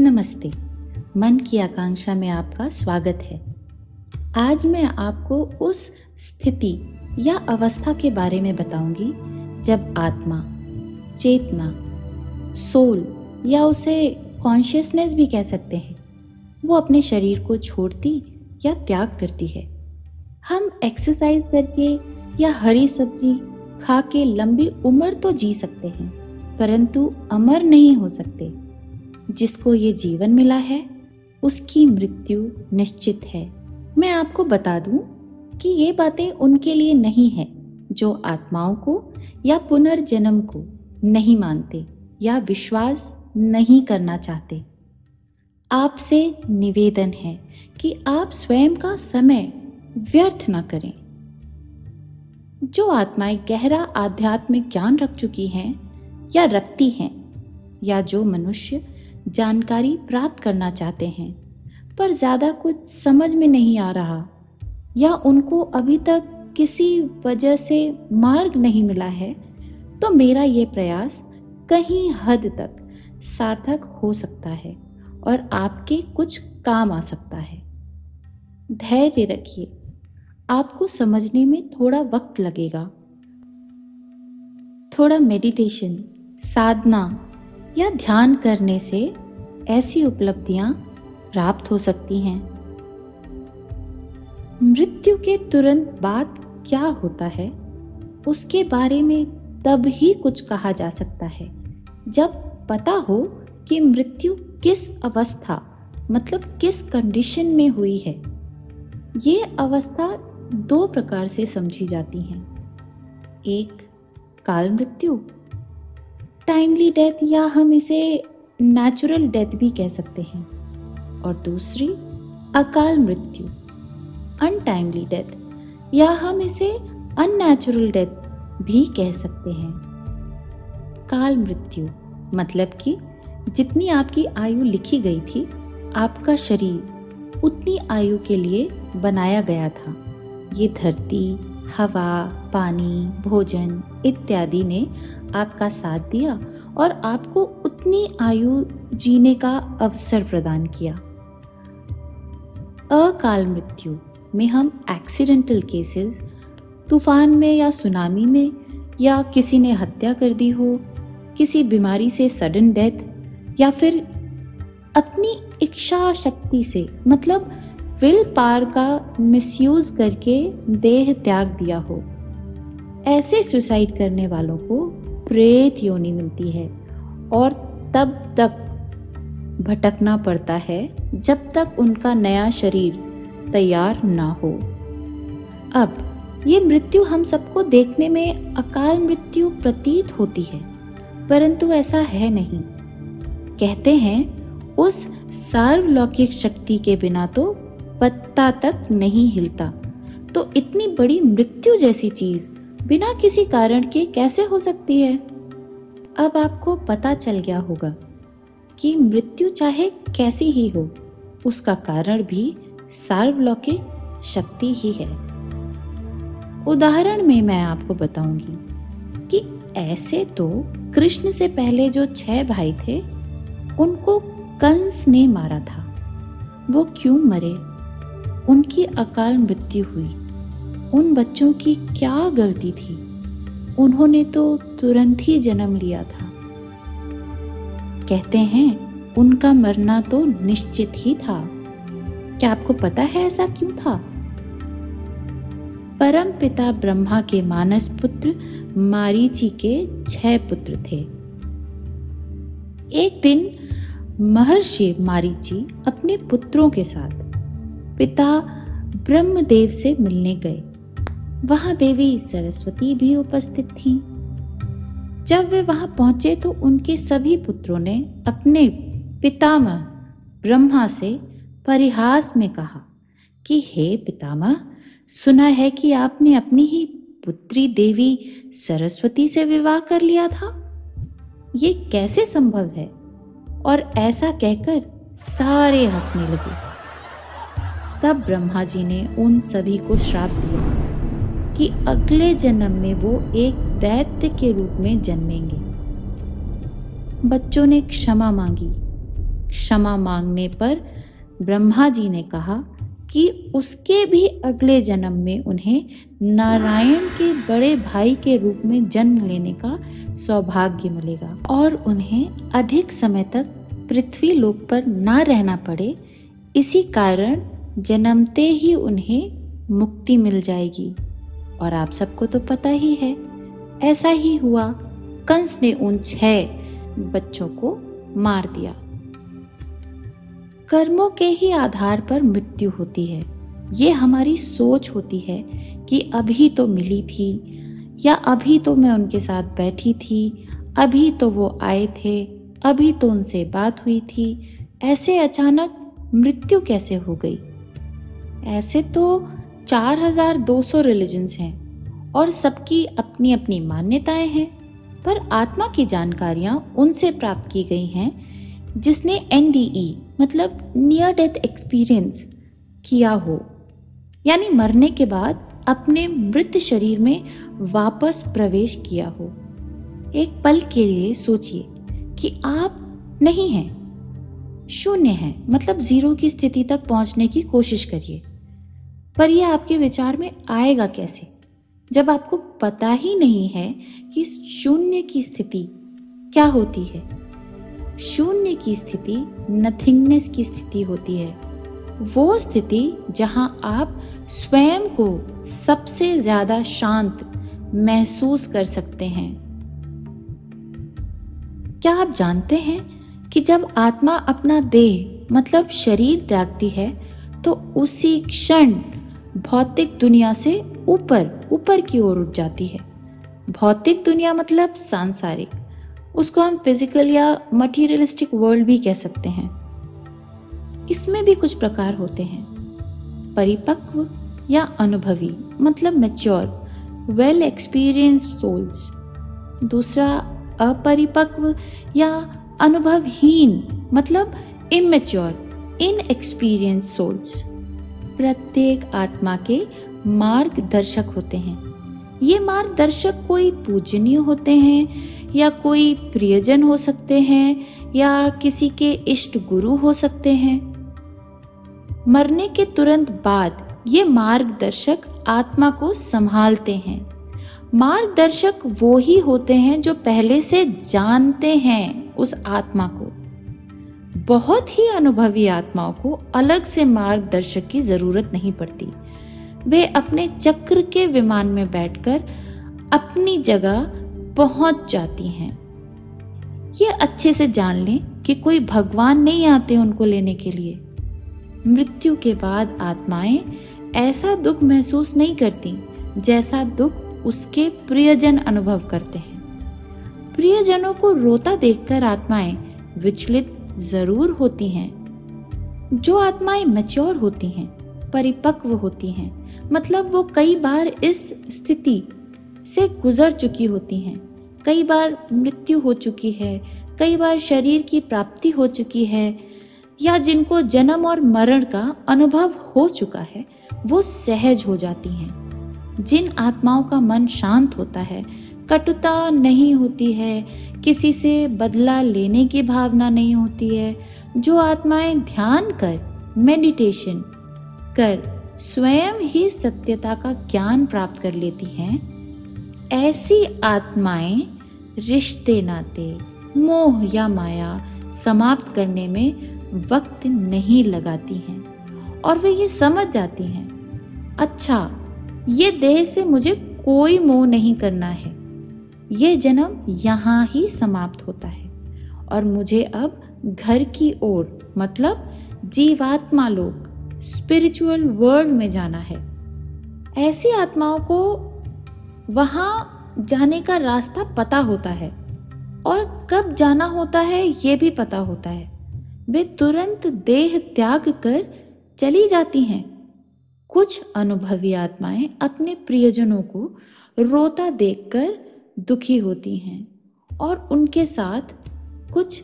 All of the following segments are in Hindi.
नमस्ते। मन की आकांक्षा में आपका स्वागत है। आज मैं आपको उस स्थिति या अवस्था के बारे में बताऊँगी, जब आत्मा, चेतना, सोल या उसे कॉन्शियसनेस भी कह सकते हैं, वो अपने शरीर को छोड़ती या त्याग करती है। हम एक्सरसाइज करके या हरी सब्ज़ी खा के लंबी उम्र तो जी सकते हैं, परंतु अमर नहीं हो सकते। जिसको ये जीवन मिला है, उसकी मृत्यु निश्चित है। मैं आपको बता दूँ कि ये बातें उनके लिए नहीं है जो आत्माओं को या पुनर्जन्म को नहीं मानते या विश्वास नहीं करना चाहते। आपसे निवेदन है कि आप स्वयं का समय व्यर्थ न करें। जो आत्माएँ गहरा आध्यात्मिक ज्ञान रख चुकी हैं या रखती हैं या जो मनुष्य जानकारी प्राप्त करना चाहते हैं, पर ज़्यादा कुछ समझ में नहीं आ रहा या उनको अभी तक किसी वजह से मार्ग नहीं मिला है तो मेरा ये प्रयास कहीं हद तक सार्थक हो सकता है और आपके कुछ काम आ सकता है। धैर्य रखिए, आपको समझने में थोड़ा वक्त लगेगा। थोड़ा मेडिटेशन साधना या ध्यान करने से ऐसी उपलब्धियाँ प्राप्त हो सकती हैं। मृत्यु के तुरंत बाद क्या होता है? उसके बारे में तब ही कुछ कहा जा सकता है। जब पता हो कि मृत्यु किस अवस्था मतलब किस कंडीशन में हुई है, ये अवस्था दो प्रकार से समझी जाती हैं। एक, काल मृत्यु। टाइमली डेथ या हम इसे नेचुरल डेथ भी कह सकते हैं। और दूसरी, अकाल मृत्यु अनटाइमली डेथ या हम इसे अननेचुरल डेथ भी कह सकते हैं। काल मृत्यु मतलब कि जितनी आपकी आयु लिखी गई थी, आपका शरीर उतनी आयु के लिए बनाया गया था। ये धरती हवा, पानी, भोजन इत्यादि ने आपका साथ दिया और आपको उतनी आयु जीने का अवसर प्रदान किया। अकाल मृत्यु में हम एक्सीडेंटल केसेस तूफ़ान में या सुनामी में, या किसी ने हत्या कर दी हो, किसी बीमारी से सडन डेथ या फिर अपनी इच्छा शक्ति से मतलब विल पार का मिसयूज करके देह त्याग दिया हो। ऐसे सुसाइड करने वालों को प्रेत योनि मिलती है और तब तक भटकना पड़ता है जब तक उनका नया शरीर तैयार ना हो। अब, ये मृत्यु हम सबको देखने में अकाल मृत्यु प्रतीत होती है, परंतु ऐसा है नहीं। कहते हैं, उस सार्वलौकिक शक्ति के बिना तो पत्ता तक नहीं हिलता। तो इतनी बड़ी मृत्यु जैसी चीज़ बिना किसी कारण के कैसे हो सकती है? अब आपको पता चल गया होगा कि मृत्यु चाहे कैसी ही हो, उसका कारण भी सार्वलौकिक शक्ति ही है। उदाहरण में मैं आपको बताऊँगी कि ऐसे तो कृष्ण से पहले जो छह भाई थे, उनको कंस ने मारा था। वो क्यों मरे? उनकी अकाल मृत्यु हुई। उन बच्चों की क्या गलती थी? उन्होंने तो तुरंत ही जन्म लिया था। कहते हैं, उनका मरना तो निश्चित ही था। क्या आपको पता है ऐसा क्यों था? परम पिता ब्रह्मा के मानस पुत्र मारीची के छह पुत्र थे। एक दिन महर्षि मारीची अपने पुत्रों के साथ पिता ब्रह्मदेव से मिलने गए। वहाँ देवी सरस्वती भी उपस्थित थी। जब वे वहाँ पहुँचे तो उनके सभी पुत्रों ने अपने पितामह ब्रह्मा से परिहास में कहा कि हे पितामह, सुना है कि आपने अपनी ही पुत्री देवी सरस्वती से विवाह कर लिया था। ये कैसे संभव है? और ऐसा कहकर सारे हंसने लगे। तब ब्रह्मा जी ने उन सभी को श्राप दिया कि अगले जन्म में वो एक दैत्य के रूप में जन्मेंगे। बच्चों ने क्षमा मांगी। क्षमा मांगने पर ब्रह्मा जी ने कहा कि उसके भी अगले जन्म में उन्हें नारायण के बड़े भाई के रूप में जन्म लेने का सौभाग्य मिलेगा और उन्हें अधिक समय तक पृथ्वी लोक पर ना रहना पड़े। इसी कारण जन्मते ही उन्हें मुक्ति मिल जाएगी। और आप सबको तो पता ही है, ऐसा ही हुआ। कंस ने उन छह बच्चों को मार दिया। कर्मों के ही आधार पर मृत्यु होती है। ये हमारी सोच होती है कि अभी तो मिली थी, या अभी तो मैं उनके साथ बैठी थी, अभी तो वो आए थे, अभी तो उनसे बात हुई थी। ऐसे अचानक मृत्यु कैसे हो गई? ऐसे तो 4200 रिलीजन्स हैं और सबकी अपनी अपनी मान्यताएँ हैं, पर आत्मा की जानकारियाँ उनसे प्राप्त की गई हैं, जिसने एनडीई मतलब नियर डेथ एक्सपीरियंस किया हो। यानी मरने के बाद अपने मृत शरीर में वापस प्रवेश किया हो। एक पल के लिए सोचिए कि आप नहीं हैं, शून्य हैं मतलब ज़ीरो की स्थिति तक पहुँचने की कोशिश करिए। पर यह आपके विचार में आएगा कैसे? जब आपको पता ही नहीं है कि शून्य की स्थिति क्या होती है। शून्य की स्थिति नथिंगनेस की स्थिति होती है। वो स्थिति जहाँ आप स्वयं को सबसे ज़्यादा शांत महसूस कर सकते हैं। क्या आप जानते हैं कि जब आत्मा अपना देह मतलब शरीर, त्यागती है तो उसी क्षण भौतिक दुनिया से ऊपर ऊपर की ओर उठ जाती है। भौतिक दुनिया मतलब सांसारिक। उसको हम फ़िज़िकल या मटीरियलिस्टिक वर्ल्ड भी कह सकते हैं। इसमें भी कुछ प्रकार होते हैं। परिपक्व या अनुभवी मतलब मेच्योर वेल एक्सपीरियंस सोल्स दूसरा, अपरिपक्व या अनुभवहीन मतलब इमेच्योर इन एक्सपीरियंस सोल्स प्रत्येक आत्मा के मार्गदर्शक होते हैं। ये मार्गदर्शक कोई पूजनीय होते हैं, या कोई प्रियजन हो सकते हैं, या किसी के इष्ट गुरु हो सकते हैं। मरने के तुरंत बाद ये मार्गदर्शक आत्मा को संभालते हैं। मार्गदर्शक वो ही होते हैं जो पहले से जानते हैं उस आत्मा को। बहुत ही अनुभवी आत्माओं को अलग से मार्गदर्शक की ज़रूरत नहीं पड़ती। वे अपने चक्र के विमान में बैठकर अपनी जगह पहुँच जाती हैं। ये अच्छे से जान लें कि कोई भगवान नहीं आते उनको लेने के लिए। मृत्यु के बाद आत्माएँ ऐसा दुख महसूस नहीं करती जैसा दुख उसके प्रियजन अनुभव करते हैं। प्रियजनों को रोता देखकर आत्माएँ विचलित ज़रूर होती हैं। जो आत्माएँ मैच्योर होती हैं, परिपक्व होती हैं मतलब वो कई बार इस स्थिति से गुजर चुकी होती हैं। कई बार मृत्यु हो चुकी है, कई बार शरीर की प्राप्ति हो चुकी है, या जिनको जन्म और मरण का अनुभव हो चुका है, वो सहज हो जाती हैं। जिन आत्माओं का मन शांत होता है कटुता नहीं होती है। किसी से बदला लेने की भावना नहीं होती है। जो आत्माएँ ध्यान कर मेडिटेशन कर, स्वयं ही सत्यता का ज्ञान प्राप्त कर लेती हैं, ऐसी आत्माएँ रिश्ते नाते, मोह या माया समाप्त करने में वक्त नहीं लगाती हैं। और वे ये समझ जाती हैं अच्छा ये देह से मुझे कोई मोह नहीं करना है। ये जन्म यहाँ ही समाप्त होता है। और मुझे अब घर की ओर मतलब जीवात्मा लोक स्पिरिचुअल वर्ल्ड में जाना है। ऐसी आत्माओं को वहाँ जाने का रास्ता पता होता है। और कब जाना होता है, ये भी पता होता है। वे तुरंत देह त्याग कर चली जाती हैं। कुछ अनुभवी आत्माएँ अपने प्रियजनों को रोता देखकर दुखी होती हैं और उनके साथ कुछ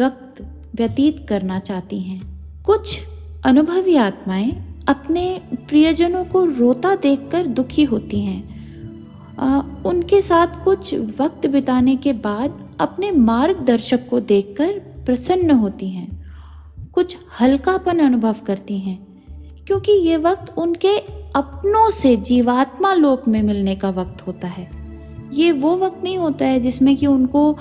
वक्त व्यतीत करना चाहती हैं। कुछ अनुभवी आत्माएँ अपने प्रियजनों को रोता देखकर दुखी होती हैं। आ, उनके साथ कुछ वक्त बिताने के बाद अपने मार्गदर्शक को देखकर प्रसन्न होती हैं। कुछ हल्कापन अनुभव करती हैं क्योंकि ये वक्त उनके अपनों से जीवात्मा लोक में मिलने का वक्त होता है। ये वो वक्त नहीं होता है जिसमें कि उनको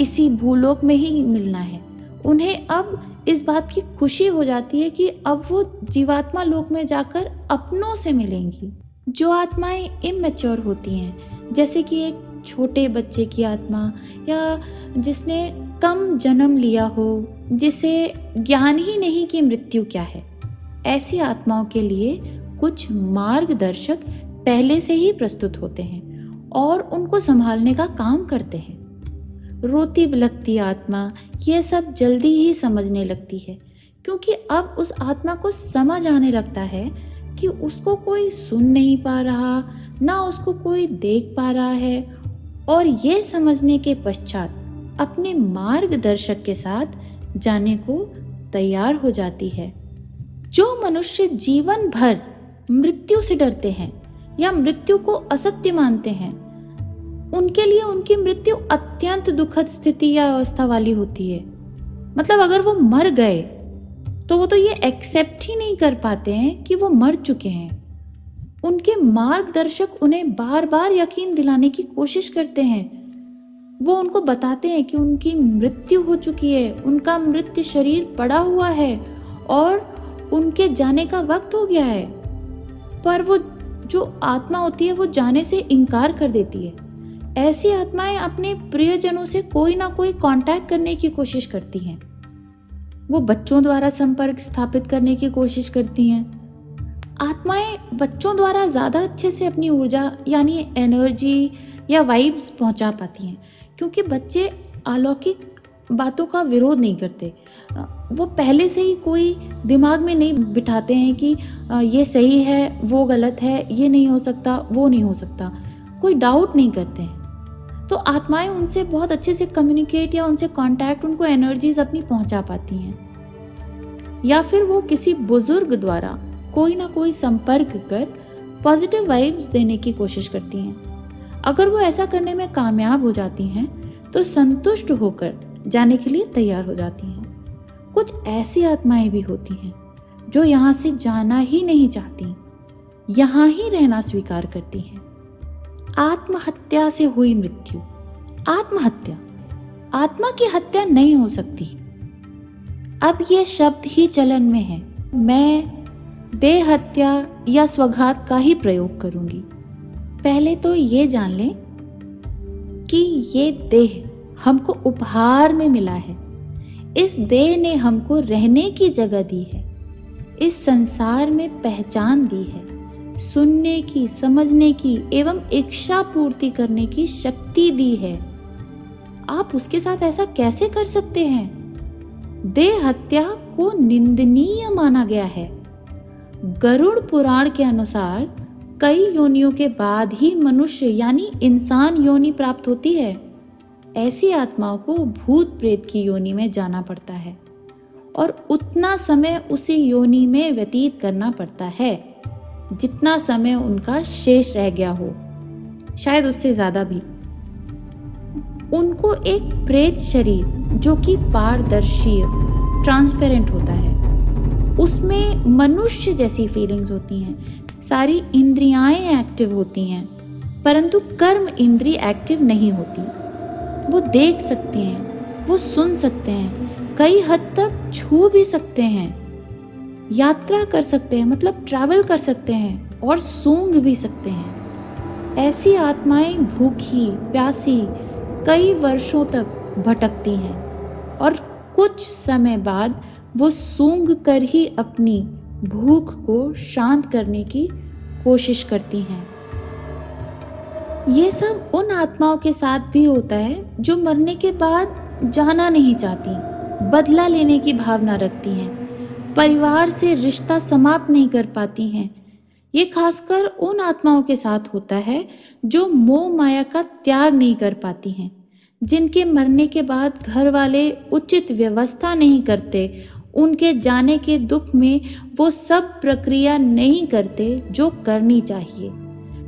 इसी भूलोक में ही मिलना है। उन्हें अब इस बात की खुशी हो जाती है कि अब वो जीवात्मा लोक में जाकर अपनों से मिलेंगी। जो आत्माएँ इमेच्योर होती हैं, जैसे कि एक छोटे बच्चे की आत्मा या जिसने कम जन्म लिया हो, जिसे ज्ञान ही नहीं कि मृत्यु क्या है। ऐसी आत्माओं के लिए कुछ मार्गदर्शक पहले से ही प्रस्तुत होते हैं। और उनको संभालने का काम करते हैं। रोती बिलकती आत्मा, यह सब जल्दी ही समझने लगती है, क्योंकि अब उस आत्मा को समझ आने लगता है कि उसको कोई सुन नहीं पा रहा, ना उसको कोई देख पा रहा है, और यह समझने के पश्चात अपने मार्गदर्शक के साथ जाने को तैयार हो जाती है। जो मनुष्य जीवन भर मृत्यु से डरते हैं या मृत्यु को असत्य मानते हैं। उनके लिए उनकी मृत्यु अत्यंत दुखद स्थिति या अवस्था वाली होती है। मतलब अगर वो मर गए तो वो तो ये एक्सेप्ट ही नहीं कर पाते हैं कि वो मर चुके हैं। उनके मार्गदर्शक उन्हें बार बार यकीन दिलाने की कोशिश करते हैं। वो उनको बताते हैं कि उनकी मृत्यु हो चुकी है, उनका मृत्यु शरीर पड़ा हुआ है और उनके जाने का वक्त हो गया है। पर वो जो आत्मा होती है वो जाने से इनकार कर देती है। ऐसी आत्माएँ अपने प्रियजनों से कोई ना कोई कांटेक्ट करने की कोशिश करती हैं। वो बच्चों द्वारा संपर्क स्थापित करने की कोशिश करती हैं। आत्माएँ बच्चों द्वारा ज़्यादा अच्छे से अपनी ऊर्जा, यानी एनर्जी या वाइब्स पहुँचा पाती हैं, क्योंकि बच्चे अलौकिक बातों का विरोध नहीं करते। वो पहले से ही कोई दिमाग में नहीं बिठाते हैं कि ये सही है, वो गलत है, ये नहीं हो सकता, वो नहीं हो सकता। कोई डाउट नहीं करते हैं। तो आत्माएँ उनसे बहुत अच्छे से कम्युनिकेट या उनसे कांटेक्ट उनको एनर्जीज अपनी पहुँचा पाती हैं। या फिर वो किसी बुज़ुर्ग द्वारा कोई ना कोई संपर्क कर पॉजिटिव वाइब्स देने की कोशिश करती हैं। अगर वो ऐसा करने में कामयाब हो जाती हैं तो संतुष्ट होकर जाने के लिए तैयार हो जाती हैं। कुछ ऐसी आत्माएँ भी होती हैं, जो यहाँ से जाना ही नहीं चाहती, यहाँ ही रहना स्वीकार करती हैं। आत्महत्या से हुई मृत्यु। आत्महत्या। आत्मा की हत्या नहीं हो सकती। अब ये शब्द ही चलन में है। मैं देह हत्या या स्वघात का ही प्रयोग करूँगी। पहले तो ये जान लें कि ये देह हमको उपहार में मिला है। इस देह ने हमको रहने की जगह दी है, इस संसार में पहचान दी है, सुनने की, समझने की एवं इच्छा पूर्ति करने की शक्ति दी है। आप उसके साथ ऐसा कैसे कर सकते हैं? देह हत्या को निंदनीय माना गया है। गरुड़ पुराण के अनुसार कई योनियों के बाद ही मनुष्य यानी इंसान योनि प्राप्त होती है। ऐसी आत्माओं को भूत प्रेत की योनि में जाना पड़ता है और उतना समय उसी योनि में व्यतीत करना पड़ता है, जितना समय उनका शेष रह गया हो। शायद उससे ज़्यादा भी। उनको एक प्रेत शरीर जो कि पारदर्शी ट्रांसपेरेंट होता है। उसमें मनुष्य जैसी फीलिंग्स होती हैं, सारी इंद्रियाएँ एक्टिव होती हैं, परंतु कर्म इंद्री एक्टिव नहीं होती। वो देख सकते हैं, वो सुन सकते हैं, कई हद तक छू भी सकते हैं, यात्रा कर सकते हैं मतलब ट्रैवल कर सकते हैं और सूंघ भी सकते हैं। ऐसी आत्माएँ भूखी, प्यासी कई वर्षों तक भटकती हैं और कुछ समय बाद वो सूंघ कर ही अपनी भूख को शांत करने की कोशिश करती हैं। ये सब उन आत्माओं के साथ भी होता है जो मरने के बाद जाना नहीं चाहती, बदला लेने की भावना रखती हैं, परिवार से रिश्ता समाप्त नहीं कर पाती हैं। ये खासकर उन आत्माओं के साथ होता है जो मोह माया का त्याग नहीं कर पाती हैं, जिनके मरने के बाद घर वाले उचित व्यवस्था नहीं करते, उनके जाने के दुख में वो सब प्रक्रिया नहीं करते जो करनी चाहिए।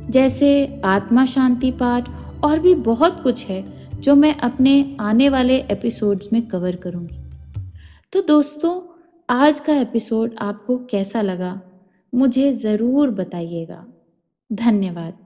जैसे आत्मा शांति पाठ और भी बहुत कुछ है जो मैं अपने आने वाले एपिसोड्स में कवर करूँगी। तो दोस्तों, आज का एपिसोड आपको कैसा लगा, मुझे ज़रूर बताइएगा। धन्यवाद।